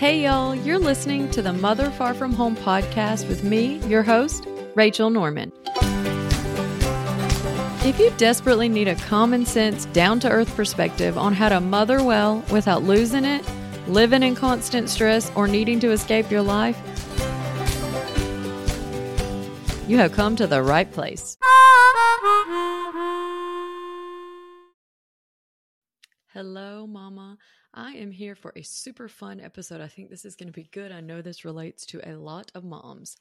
Hey, y'all, you're listening to the Mother Far From Home podcast with me, your host, Rachel Norman. If you desperately need a common sense, down to earth perspective on how to mother well without losing it, living in constant stress, or needing to escape your life, you have come to the right place. Hello, Mama. I am here for a super fun episode. I think this is going to be good. I know this relates to a lot of moms.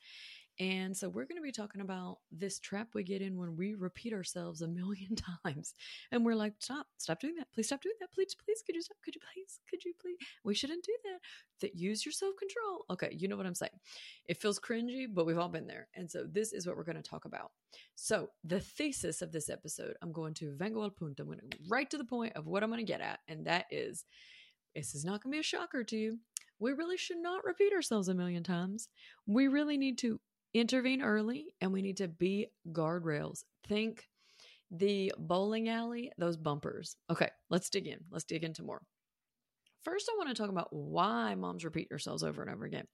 And so we're going to be talking about this trap we get in when we repeat ourselves a million times. And we're like, stop, stop doing that. Please stop doing that. Please, please, could you stop? Could you please? Could you please? We shouldn't do that. That use your self control. Okay, you know what I'm saying. It feels cringy, but we've all been there. And so this is what we're going to talk about. So the thesis of this episode, I'm going to vengo al punto. I'm going to right to the point of what I'm going to get at. And that is, this is not going to be a shocker to you. We really should not repeat ourselves a million times. We really need to intervene early and we need to be guardrails. Think the bowling alley, those bumpers. Okay, let's dig in. Let's dig into more. First, I want to talk about why moms repeat yourselves over and over again.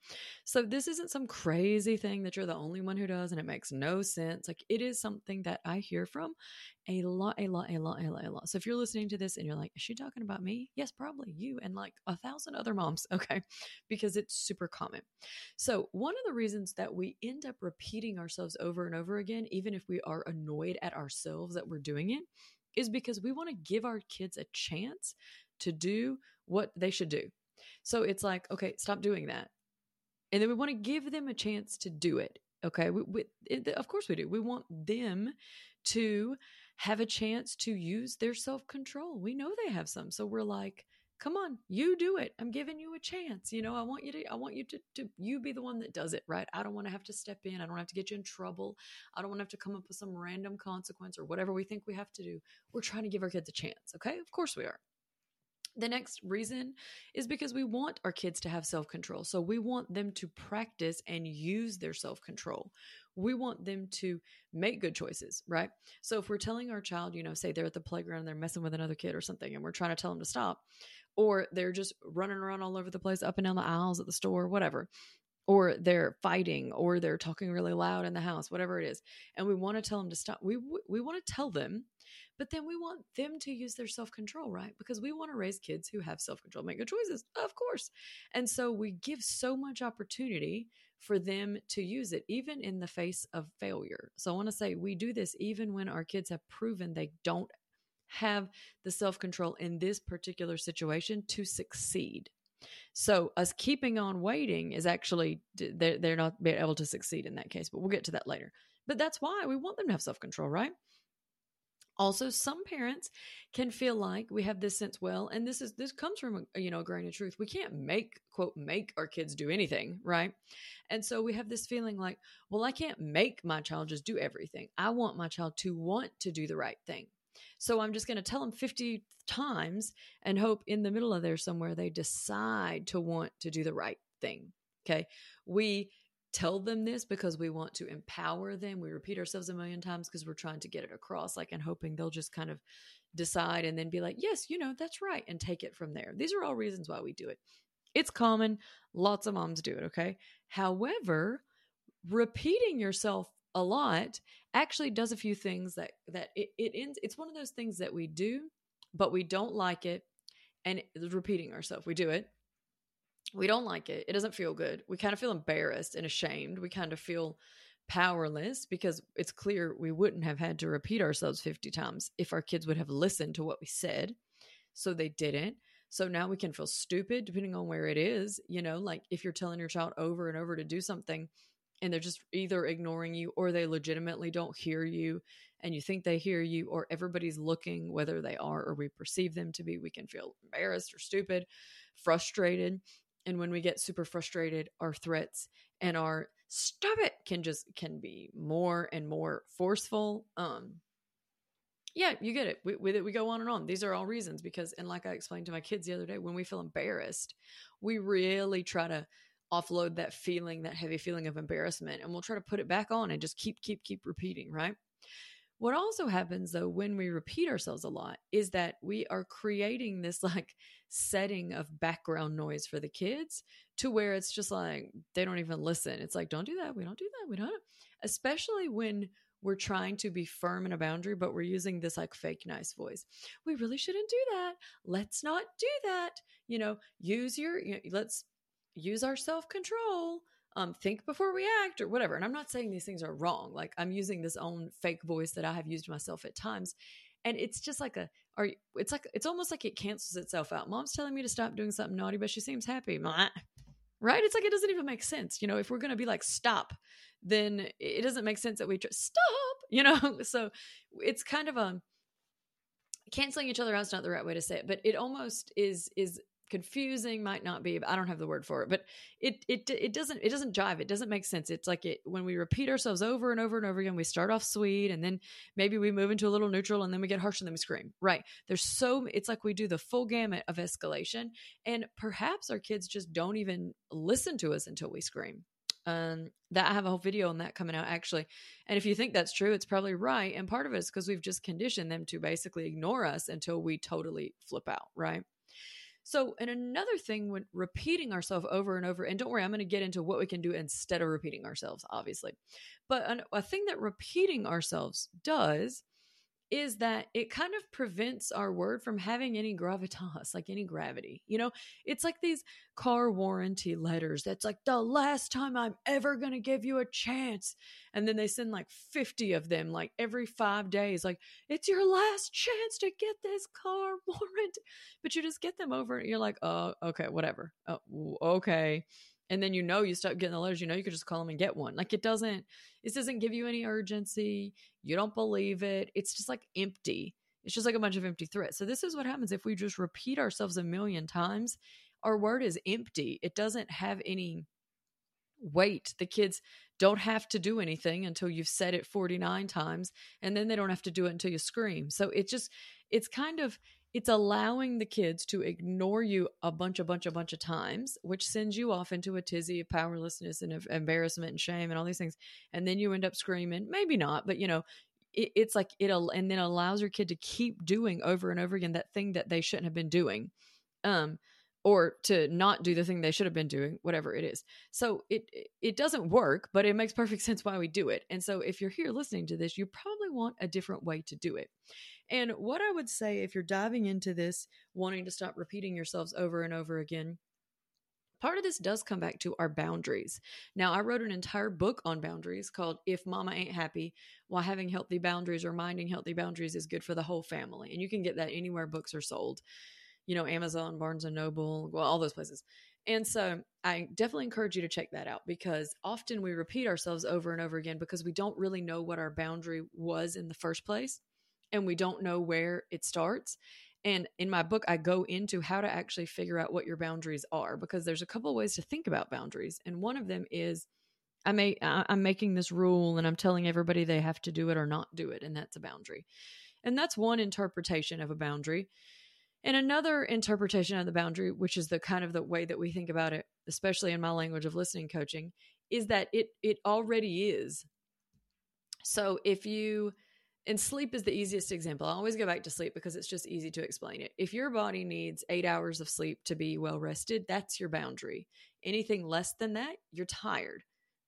So, this isn't some crazy thing that you're the only one who does and it makes no sense. Like, it is something that I hear from a lot, a lot, a lot, a lot, a lot. So, if you're listening to this and you're like, is she talking about me? Yes, probably you and like a thousand other moms. Okay. Because it's super common. So, one of the reasons that we end up repeating ourselves over and over again, even if we are annoyed at ourselves that we're doing it, is because we want to give our kids a chance to do what they should do. So it's like, okay, stop doing that. And then we want to give them a chance to do it. Okay. We, we, it, of course we do. We want them to have a chance to use their self control. We know they have some. So we're like, come on, you do it. I'm giving you a chance. You know, I want you to, I want you to, to, you be the one that does it, right? I don't want to have to step in. I don't have to get you in trouble. I don't want to have to come up with some random consequence or whatever we think we have to do. We're trying to give our kids a chance. Okay. Of course we are. The next reason is because we want our kids to have self control. So we want them to practice and use their self control. We want them to make good choices, right? So if we're telling our child, you know, say they're at the playground and they're messing with another kid or something, and we're trying to tell them to stop, or they're just running around all over the place, up and down the aisles at the store, whatever, or they're fighting, or they're talking really loud in the house, whatever it is, and we want to tell them to stop, we we want to tell them but then we want them to use their self control, right? Because we want to raise kids who have self control, make good choices, of course. And so we give so much opportunity for them to use it, even in the face of failure. So I want to say we do this even when our kids have proven they don't have the self control in this particular situation to succeed. So us keeping on waiting is actually they're, not able to succeed in that case, but we'll get to that later. But that's why we want them to have self control, right? Also some parents can feel like we have this sense well and this is this comes from a, you know a grain of truth we can't make quote make our kids do anything right? And so we have this feeling like well i can't make my child just do everything. I want my child to want to do the right thing. So i'm just going to tell them 50 times and hope in the middle of there somewhere they decide to want to do the right thing okay? We tell them this because we want to empower them. We repeat ourselves a million times because we're trying to get it across, like, and hoping they'll just kind of decide and then be like, yes, you know, that's right, and take it from there. These are all reasons why we do it. It's common. Lots of moms do it, okay? However, repeating yourself a lot actually does a few things that that it, it ends it's one of those things that we do but we don't like it and repeating ourselves we do it we don't like it. It doesn't feel good. We kind of feel embarrassed and ashamed. We kind of feel powerless because it's clear we wouldn't have had to repeat ourselves 50 times if our kids would have listened to what we said. So they didn't. So now we can feel stupid depending on where it is. You know, like if you're telling your child over and over to do something and they're just either ignoring you or they legitimately don't hear you and you think they hear you or everybody's looking, whether they are or we perceive them to be, we can feel embarrassed or stupid, frustrated and when we get super frustrated our threats and our stop it! can just can be more and more forceful um yeah you get it we, with it we go on and on. These are all reasons because and like i explained to my kids the other day when we feel embarrassed we really try to offload that feeling that heavy feeling of embarrassment and we'll try to put it back on and just keep keep keep repeating right what also happens though when we repeat ourselves a lot is that we are creating this like setting of background noise for the kids to where it's just like they don't even listen. It's like, don't do that. We don't do that. We don't. Especially when we're trying to be firm in a boundary, but we're using this like fake nice voice. We really shouldn't do that. Let's not do that. You know, use your, you know, let's use our self control um, think before we act or whatever. And I'm not saying these things are wrong. Like I'm using this own fake voice that I have used myself at times. And it's just like a, are it's like, it's almost like it cancels itself out. Mom's telling me to stop doing something naughty, but she seems happy. Right? It's like, it doesn't even make sense. You know, if we're going to be like, stop, then it doesn't make sense that we just stop, you know? So it's kind of a, canceling each other out is not the right way to say it, but it almost is, is confusing might not be i don't have the word for it but it it it doesn't it doesn't jive it doesn't make sense. It's like it when we repeat ourselves over and over and over again we start off sweet and then maybe we move into a little neutral and then we get harsh and then we scream. Right. There's so it's like we do the full gamut of escalation and perhaps our kids just don't even listen to us until we scream. Um that i have a whole video on that coming out actually and if you think that's true it's probably right and part of it is because we've just conditioned them to basically ignore us until we totally flip out right so, and another thing when repeating ourselves over and over, and don't worry, I'm going to get into what we can do instead of repeating ourselves, obviously. But a, a thing that repeating ourselves does is that it kind of prevents our word from having any gravitas, like any gravity. You know, it's like these car warranty letters that's like the last time I'm ever going to give you a chance. And then they send like 50 of them like every five days, like, it's your last chance to get this car warranty. But you just get them over and you're like, oh, okay, whatever. Oh, okay and then you know you stop getting the letters you know you could just call them and get one. Like it doesn't this doesn't give you any urgency you don't believe it it's just like empty. It's just like a bunch of empty threats. So this is what happens if we just repeat ourselves a million times our word is empty. It doesn't have any weight. The kids don't have to do anything until you've said it 49 times and then they don't have to do it until you scream. So it just it's kind of it's allowing the kids to ignore you a bunch, a bunch, a bunch of times, which sends you off into a tizzy of powerlessness and of embarrassment and shame and all these things. And then you end up screaming, maybe not, but you know, it, it's like it'll, and then allows your kid to keep doing over and over again that thing that they shouldn't have been doing. Um, or to not do the thing they should have been doing whatever it is so it it doesn't work but it makes perfect sense why we do it and so if you're here listening to this you probably want a different way to do it and what I would say if you're diving into this, wanting to stop repeating yourselves over and over again, part of this does come back to our boundaries. Now, I wrote an entire book on boundaries called If Mama Ain't Happy Why Having Healthy Boundaries or Minding Healthy Boundaries is Good for the Whole Family. And you can get that anywhere books are sold, you know, Amazon, Barnes and Noble, well, all those places. And so I definitely encourage you to check that out because often we repeat ourselves over and over again because we don't really know what our boundary was in the first place and we don't know where it starts. And in my book, I go into how to actually figure out what your boundaries are because there's a couple of ways to think about boundaries. And one of them is I may, I'm making this rule and I'm telling everybody they have to do it or not do it. And that's a boundary. And that's one interpretation of a boundary. And another interpretation of the boundary, which is the kind of the way that we think about it, especially in my language of listening coaching, is that it it already is. So if you and sleep is the easiest example. I always go back to sleep because it's just easy to explain it. If your body needs eight hours of sleep to be well rested, that's your boundary. Anything less than that, you're tired.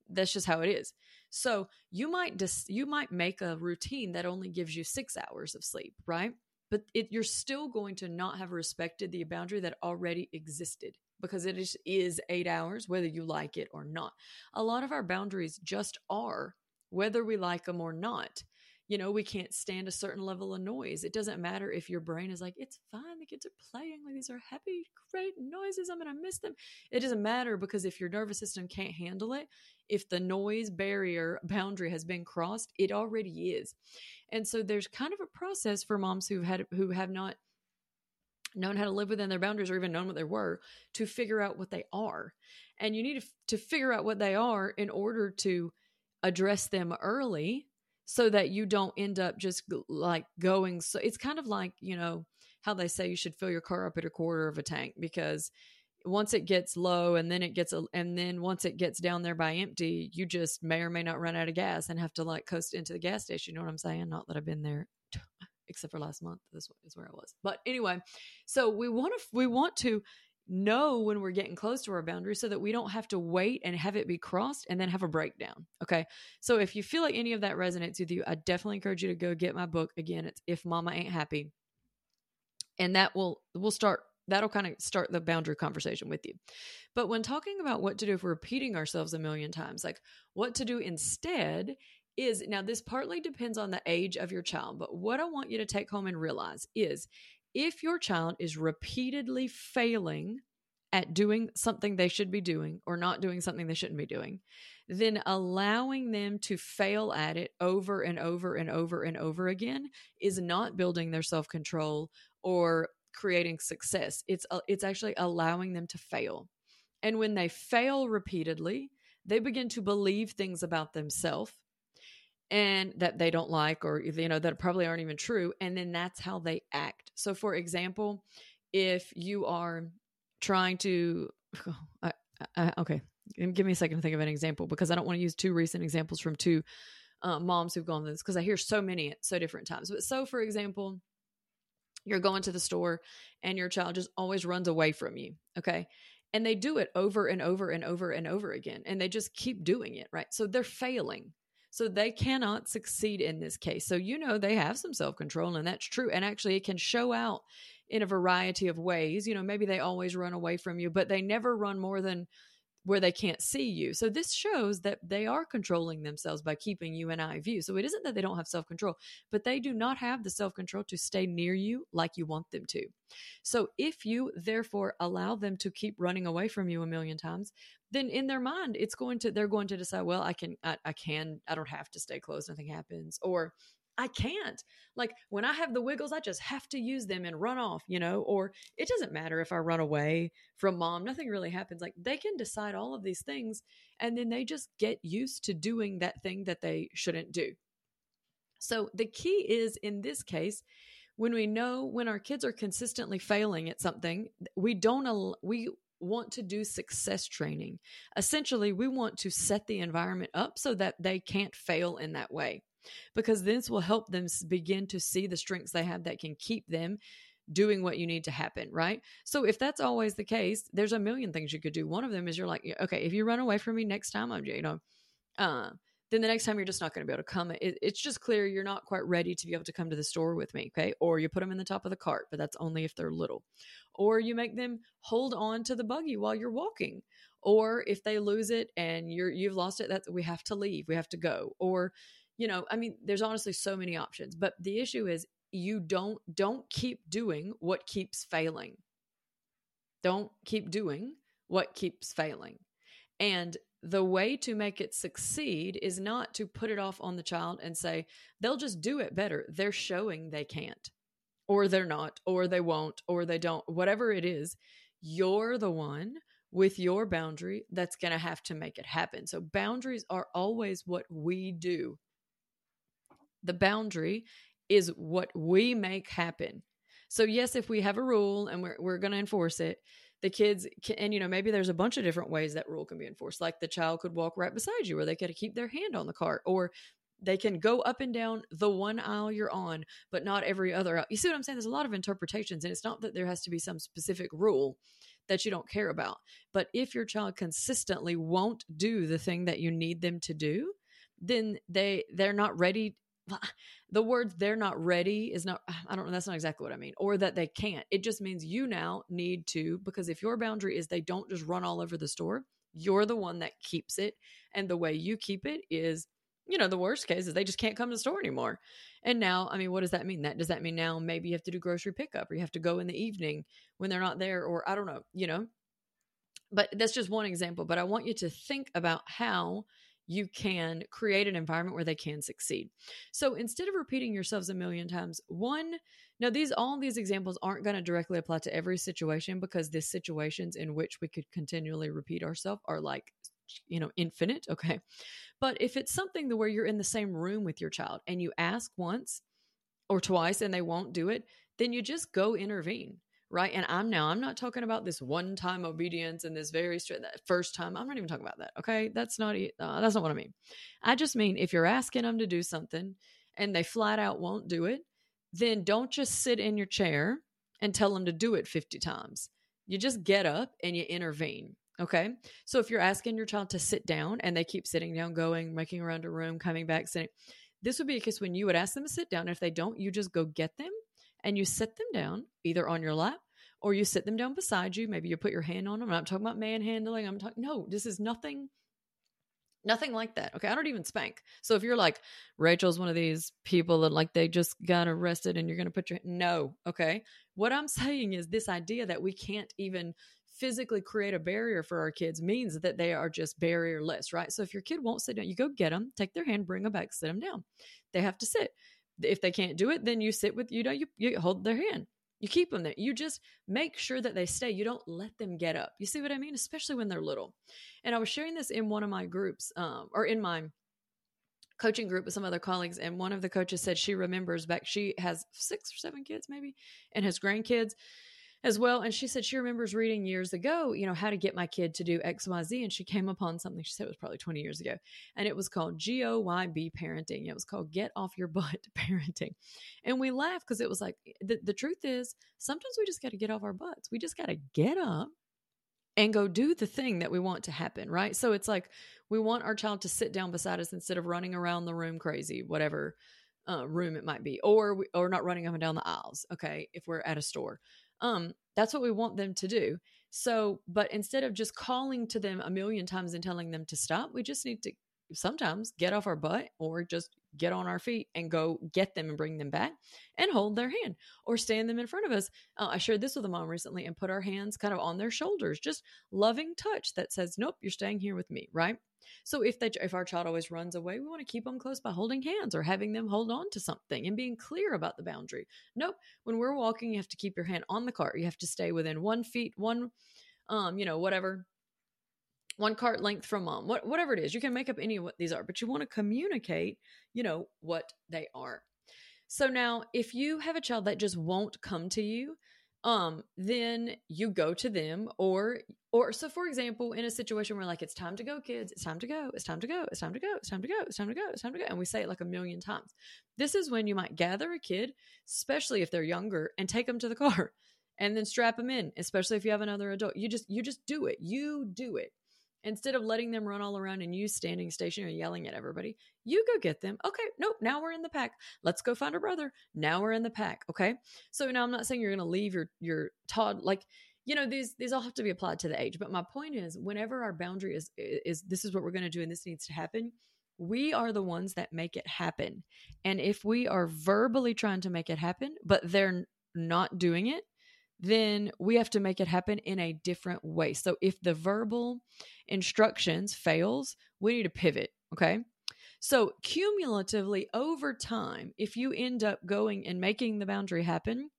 That's just how it is. So you might just you might make a routine that only gives you six hours of sleep, right? But it, you're still going to not have respected the boundary that already existed because it is, is eight hours, whether you like it or not. A lot of our boundaries just are, whether we like them or not you know, we can't stand a certain level of noise. It doesn't matter if your brain is like, it's fine, the kids are playing, like these are happy, great noises, I'm gonna miss them. It doesn't matter because if your nervous system can't handle it, if the noise barrier boundary has been crossed, it already is. And so there's kind of a process for moms who've had who have not known how to live within their boundaries or even known what they were to figure out what they are. And you need to, to figure out what they are in order to address them early so that you don't end up just like going so it's kind of like you know how they say you should fill your car up at a quarter of a tank because once it gets low and then it gets a, and then once it gets down there by empty you just may or may not run out of gas and have to like coast into the gas station. You know what i'm saying? Not that i've been there except for last month this is where i was. But anyway so we want to we want to know when we're getting close to our boundary so that we don't have to wait and have it be crossed and then have a breakdown. Okay. So if you feel like any of that resonates with you, I definitely encourage you to go get my book. Again, it's If Mama Ain't Happy. And that will we'll start that'll kind of start the boundary conversation with you. But when talking about what to do if we're repeating ourselves a million times, like what to do instead is now this partly depends on the age of your child, but what I want you to take home and realize is if your child is repeatedly failing at doing something they should be doing or not doing something they shouldn't be doing, then allowing them to fail at it over and over and over and over again is not building their self control or creating success. It's uh, it's actually allowing them to fail. And when they fail repeatedly, they begin to believe things about themselves and that they don't like or you know that probably aren't even true and then that's how they act. So for example, if you are trying to I, I, okay, give me a second to think of an example because I don't want to use two recent examples from two uh, moms who've gone through this because I hear so many at so different times. But so, for example, you're going to the store and your child just always runs away from you. Okay. And they do it over and over and over and over again. And they just keep doing it. Right. So they're failing. So they cannot succeed in this case. So, you know, they have some self control, and that's true. And actually, it can show out in a variety of ways. You know, maybe they always run away from you, but they never run more than where they can't see you. So this shows that they are controlling themselves by keeping you in eye view. So it isn't that they don't have self control, but they do not have the self control to stay near you like you want them to. So if you therefore allow them to keep running away from you a million times, then in their mind it's going to they're going to decide well i can I, I, can i don't have to stay close nothing happens or I can't. Like when I have the wiggles, I just have to use them and run off, you know, or it doesn't matter if I run away from mom, nothing really happens. Like they can decide all of these things and then they just get used to doing that thing that they shouldn't do. So the key is in this case, when we know when our kids are consistently failing at something, we don't, al- we, want to do success training. Essentially, we want to set the environment up so that they can't fail in that way because this will help them begin to see the strengths they have that can keep them doing what you need to happen, right? So if that's always the case, there's a million things you could do. One of them is you're like, okay, if you run away from me next time, I'm, you know, uh, then the next time you're just not going to be able to come. It, it's just clear you're not quite ready to be able to come to the store with me, okay? Or you put them in the top of the cart, but that's only if they're little. Or you make them hold on to the buggy while you're walking. Or if they lose it and you're you've lost it, that we have to leave, we have to go. Or you know, I mean, there's honestly so many options, but the issue is you don't don't keep doing what keeps failing. Don't keep doing what keeps failing. And the way to make it succeed is not to put it off on the child and say they'll just do it better. They're showing they can't, or they're not, or they won't, or they don't, whatever it is. You're the one with your boundary that's going to have to make it happen. So, boundaries are always what we do the boundary is what we make happen. So, yes, if we have a rule and we're, we're going to enforce it, the kids can, and you know, maybe there's a bunch of different ways that rule can be enforced. Like the child could walk right beside you, or they could keep their hand on the cart, or they can go up and down the one aisle you're on, but not every other. Aisle. You see what I'm saying? There's a lot of interpretations, and it's not that there has to be some specific rule that you don't care about. But if your child consistently won't do the thing that you need them to do, then they they're not ready the words they're not ready is not i don't know that's not exactly what i mean or that they can't. It just means you now need to because if your boundary is they don't just run all over the store you're the one that keeps it and the way you keep it is you know the worst case is they just can't come to the store anymore. And now i mean what does that mean? That does that mean now maybe you have to do grocery pickup or you have to go in the evening when they're not there or i don't know you know? But that's just one example but i want you to think about how you can create an environment where they can succeed. So instead of repeating yourselves a million times, one, now these all these examples aren't going to directly apply to every situation because the situations in which we could continually repeat ourselves are like you know infinite okay but if it's something where you're in the same room with your child and you ask once or twice and they won't do it then you just go intervene right? And I'm now, I'm not talking about this one time obedience and this very straight, first time. I'm not even talking about that. Okay. That's not, uh, that's not what I mean. I just mean if you're asking them to do something and they flat out won't do it, then don't just sit in your chair and tell them to do it 50 times. You just get up and you intervene. Okay. So if you're asking your child to sit down and they keep sitting down, going, making around a room, coming back, sitting, this would be a case when you would ask them to sit down. If they don't, you just go get them and you sit them down either on your lap or you sit them down beside you. Maybe you put your hand on them. I'm not talking about manhandling. I'm talking, no, this is nothing, nothing like that. Okay. I don't even spank. So if you're like, Rachel's one of these people that like they just got arrested and you're going to put your, no. Okay. What I'm saying is this idea that we can't even physically create a barrier for our kids means that they are just barrierless, right? So if your kid won't sit down, you go get them, take their hand, bring them back, sit them down. They have to sit. If they can't do it, then you sit with, you know, you, you hold their hand. You keep them there. You just make sure that they stay. You don't let them get up. You see what I mean? Especially when they're little. And I was sharing this in one of my groups, um, or in my coaching group with some other colleagues and one of the coaches said she remembers back she has six or seven kids maybe and has grandkids as well. And she said she remembers reading years ago, you know, how to get my kid to do X, Y, Z. And she came upon something, she said it was probably 20 years ago. And it was called G O Y B parenting. It was called Get Off Your Butt Parenting. And we laughed because it was like, the, the truth is, sometimes we just got to get off our butts. We just got to get up and go do the thing that we want to happen, right? So it's like we want our child to sit down beside us instead of running around the room crazy, whatever uh, room it might be, or we, or not running up and down the aisles. Okay, if we're at a store, um, that's what we want them to do. So, but instead of just calling to them a million times and telling them to stop, we just need to sometimes get off our butt or just get on our feet and go get them and bring them back and hold their hand or stand them in front of us. Uh, I shared this with a mom recently and put our hands kind of on their shoulders, just loving touch that says, "Nope, you're staying here with me," right? So if they if our child always runs away, we want to keep them close by holding hands or having them hold on to something and being clear about the boundary. Nope, when we're walking, you have to keep your hand on the cart. You have to stay within one feet, one, um, you know, whatever one cart length from mom, what, whatever it is. You can make up any of what these are, but you want to communicate, you know, what they are. So now, if you have a child that just won't come to you, um, then you go to them, or or so for example, in a situation where like it's time to go, kids, it's time to go, it's time to go, it's time to go, it's time to go, it's time to go, it's time to go, and we say it like a million times. This is when you might gather a kid, especially if they're younger, and take them to the car and then strap them in, especially if you have another adult. You just you just do it. You do it. Instead of letting them run all around and you standing stationary yelling at everybody, you go get them. Okay, nope, now we're in the pack. Let's go find our brother. Now we're in the pack. Okay. So now I'm not saying you're gonna leave your your Todd like you know these these all have to be applied to the age but my point is whenever our boundary is is this is what we're going to do and this needs to happen we are the ones that make it happen and if we are verbally trying to make it happen but they're not doing it then we have to make it happen in a different way. So if the verbal instructions fails, we need to pivot, okay? So cumulatively over time, if you end up going and making the boundary happen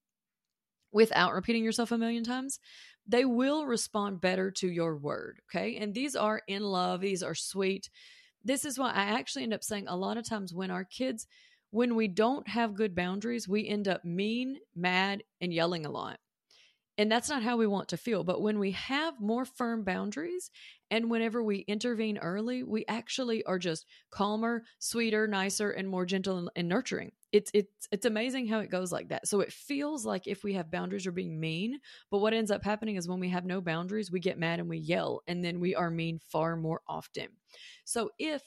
without repeating yourself a million times, they will respond better to your word, okay? And these are in love, these are sweet. This is why I actually end up saying a lot of times when our kids when we don't have good boundaries, we end up mean, mad, and yelling a lot. And that's not how we want to feel. But when we have more firm boundaries and whenever we intervene early, we actually are just calmer, sweeter, nicer, and more gentle and, nurturing. It's it's it's amazing how it goes like that. So it feels like if we have boundaries, we're being mean. But what ends up happening is when we have no boundaries, we get mad and we yell, and then we are mean far more often. So if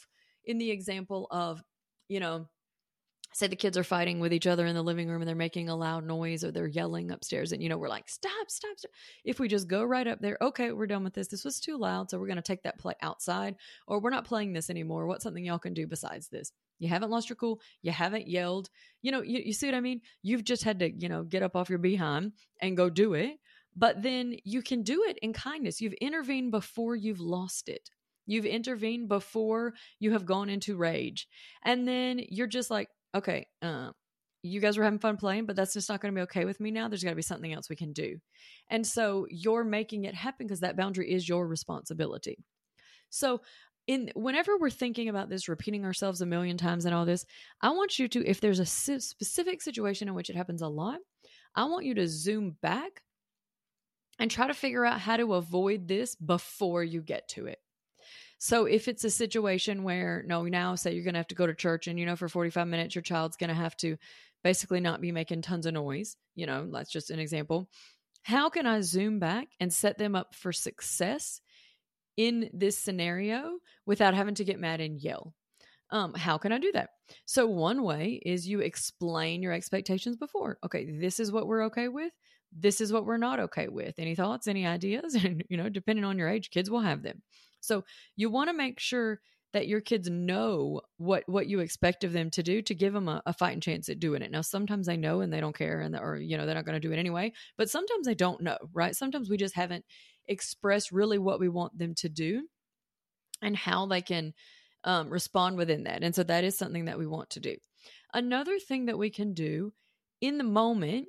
in the example of, you know, say the kids are fighting with each other in the living room and they're making a loud noise or they're yelling upstairs and you know we're like stop stop stop if we just go right up there okay we're done with this. This was too loud so we're going to take that play outside or we're not playing this anymore. What's something y'all can do besides this? You haven't lost your cool. You haven't yelled. You know you, you see what i mean? You've just had to you know get up off your behind and go do it but then you can do it in kindness. You've intervened before you've lost it. You've intervened before you have gone into rage. And then you're just like, okay, uh, you guys were having fun playing, but that's just not going to be okay with me now. There's got to be something else we can do. And so you're making it happen because that boundary is your responsibility. So in whenever we're thinking about this repeating ourselves a million times and all this, I want you to if there's a specific situation in which it happens a lot, I want you to zoom back and try to figure out how to avoid this before you get to it. So if it's a situation where no, now say you're going to have to go to church and you know for 45 minutes your child's going to have to basically not be making tons of noise, you know, that's just an example. How can I zoom back and set them up for success in this scenario without having to get mad and yell? Um, how can I do that? So, one way is you explain your expectations before. Okay, this is what we're okay with. This is what we're not okay with. Any thoughts, any ideas? And, you know, depending on your age, kids will have them. So, you want to make sure that your kids know what what you expect of them to do to give them a, a fighting chance at doing it. Now, sometimes they know and they don't care, and or you know they're not going to do it anyway. But sometimes they don't know, right? Sometimes we just haven't expressed really what we want them to do and how they can um, respond within that. And so that is something that we want to do. Another thing that we can do in the moment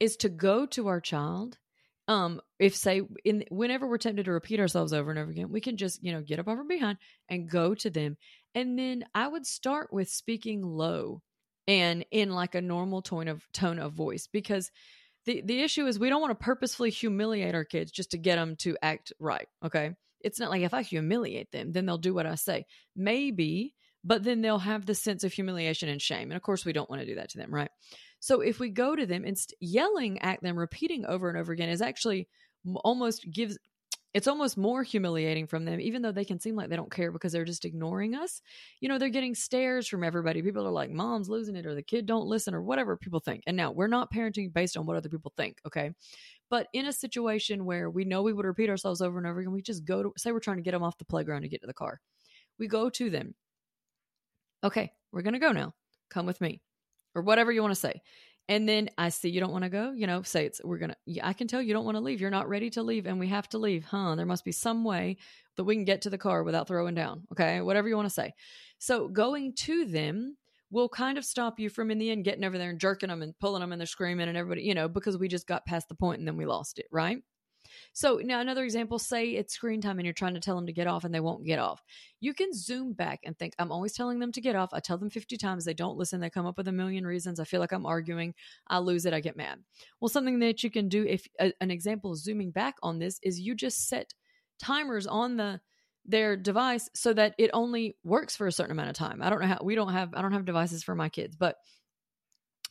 is to go to our child. Um, if say in whenever we're tempted to repeat ourselves over and over again, we can just, you know, get up over behind and go to them. And then I would start with speaking low and in like a normal tone of tone of voice because the the issue is we don't want to purposefully humiliate our kids just to get them to act right okay it's not like if I humiliate them, then they'll do what I say. Maybe, but then they'll have the sense of humiliation and shame. And of course, we don't want to do that to them, right? So if we go to them and st- yelling at them, repeating over and over again is actually almost gives it's almost more humiliating from them, even though they can seem like they don't care because they're just ignoring us. You know, they're getting stares from everybody. People are like, mom's losing it, or the kid don't listen, or whatever people think. And now we're not parenting based on what other people think, okay? But in a situation where we know we would repeat ourselves over and over again, we just go to say we're trying to get them off the playground to get to the car. We go to them. Okay, we're going to go now. Come with me. Or whatever you want to say. And then I see you don't want to go, you know, say it's we're going to I can tell you don't want to leave. You're not ready to leave and we have to leave. Huh? There must be some way that we can get to the car without throwing down. Okay? Whatever you want to say. So going to them will kind of stop you from in the end getting over there and jerking them and pulling them and they're screaming and everybody, you know, because we just got past the point and then we lost it, right? So now another example, say it's screen time and you're trying to tell them to get off and they won't get off. You can zoom back and think, I'm always telling them to get off. I tell them 50 times, they don't listen, they come up with a million reasons. I feel like I'm arguing, I lose it, I get mad. Well, something that you can do if a, an example of zooming back on this is you just set timers on the their device so that it only works for a certain amount of time. I don't know how we don't have I don't have devices for my kids, but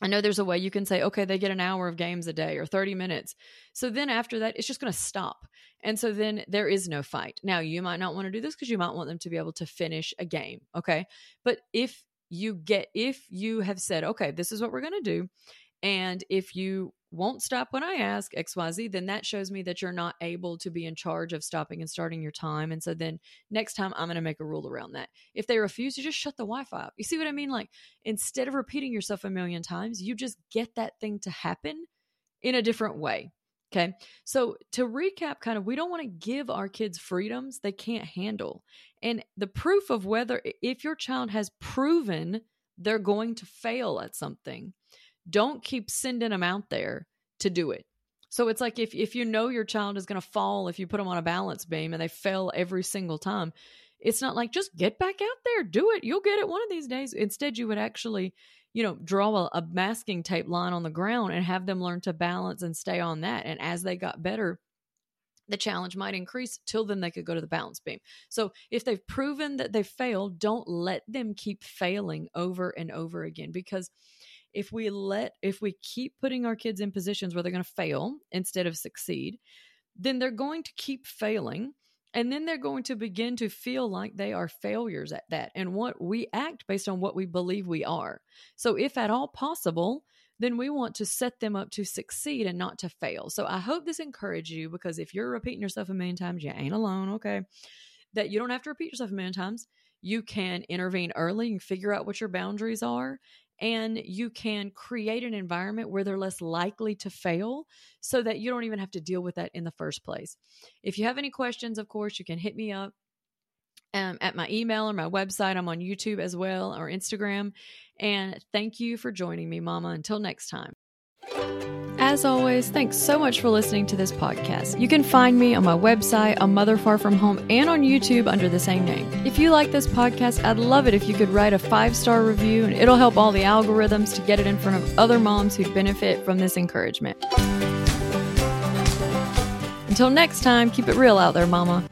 I know there's a way you can say, okay, they get an hour of games a day or 30 minutes. So then after that, it's just going to stop. And so then there is no fight. Now, you might not want to do this because you might want them to be able to finish a game. Okay. But if you get, if you have said, okay, this is what we're going to do. And if you won't stop when I ask XYZ, then that shows me that you're not able to be in charge of stopping and starting your time. And so then next time I'm going to make a rule around that. If they refuse, you just shut the Wi Fi up. You see what I mean? Like instead of repeating yourself a million times, you just get that thing to happen in a different way. Okay. So to recap, kind of, we don't want to give our kids freedoms they can't handle. And the proof of whether, if your child has proven they're going to fail at something, don't keep sending them out there to do it. So it's like if if you know your child is going to fall if you put them on a balance beam and they fail every single time, it's not like just get back out there, do it. You'll get it one of these days. Instead, you would actually, you know, draw a, a masking tape line on the ground and have them learn to balance and stay on that. And as they got better, the challenge might increase till then they could go to the balance beam. So if they've proven that they failed, don't let them keep failing over and over again because if we let if we keep putting our kids in positions where they're going to fail instead of succeed then they're going to keep failing and then they're going to begin to feel like they are failures at that and what we act based on what we believe we are. So if at all possible then we want to set them up to succeed and not to fail. So i hope this encourages you because if you're repeating yourself a million times you ain't alone okay? That you don't have to repeat yourself a million times. You can intervene early and figure out what your boundaries are and you can create an environment where they're less likely to fail so that you don't even have to deal with that in the first place. If you have any questions, of course, you can hit me up um, at my email or my website. I'm on YouTube as well or Instagram. And thank you for joining me, Mama. Until next time. As always, thanks so much for listening to this podcast. You can find me on my website, A Mother Far From Home, and on YouTube under the same name. If you like this podcast, I'd love it if you could write a five star review, and it'll help all the algorithms to get it in front of other moms who'd benefit from this encouragement. Until next time, keep it real out there, Mama.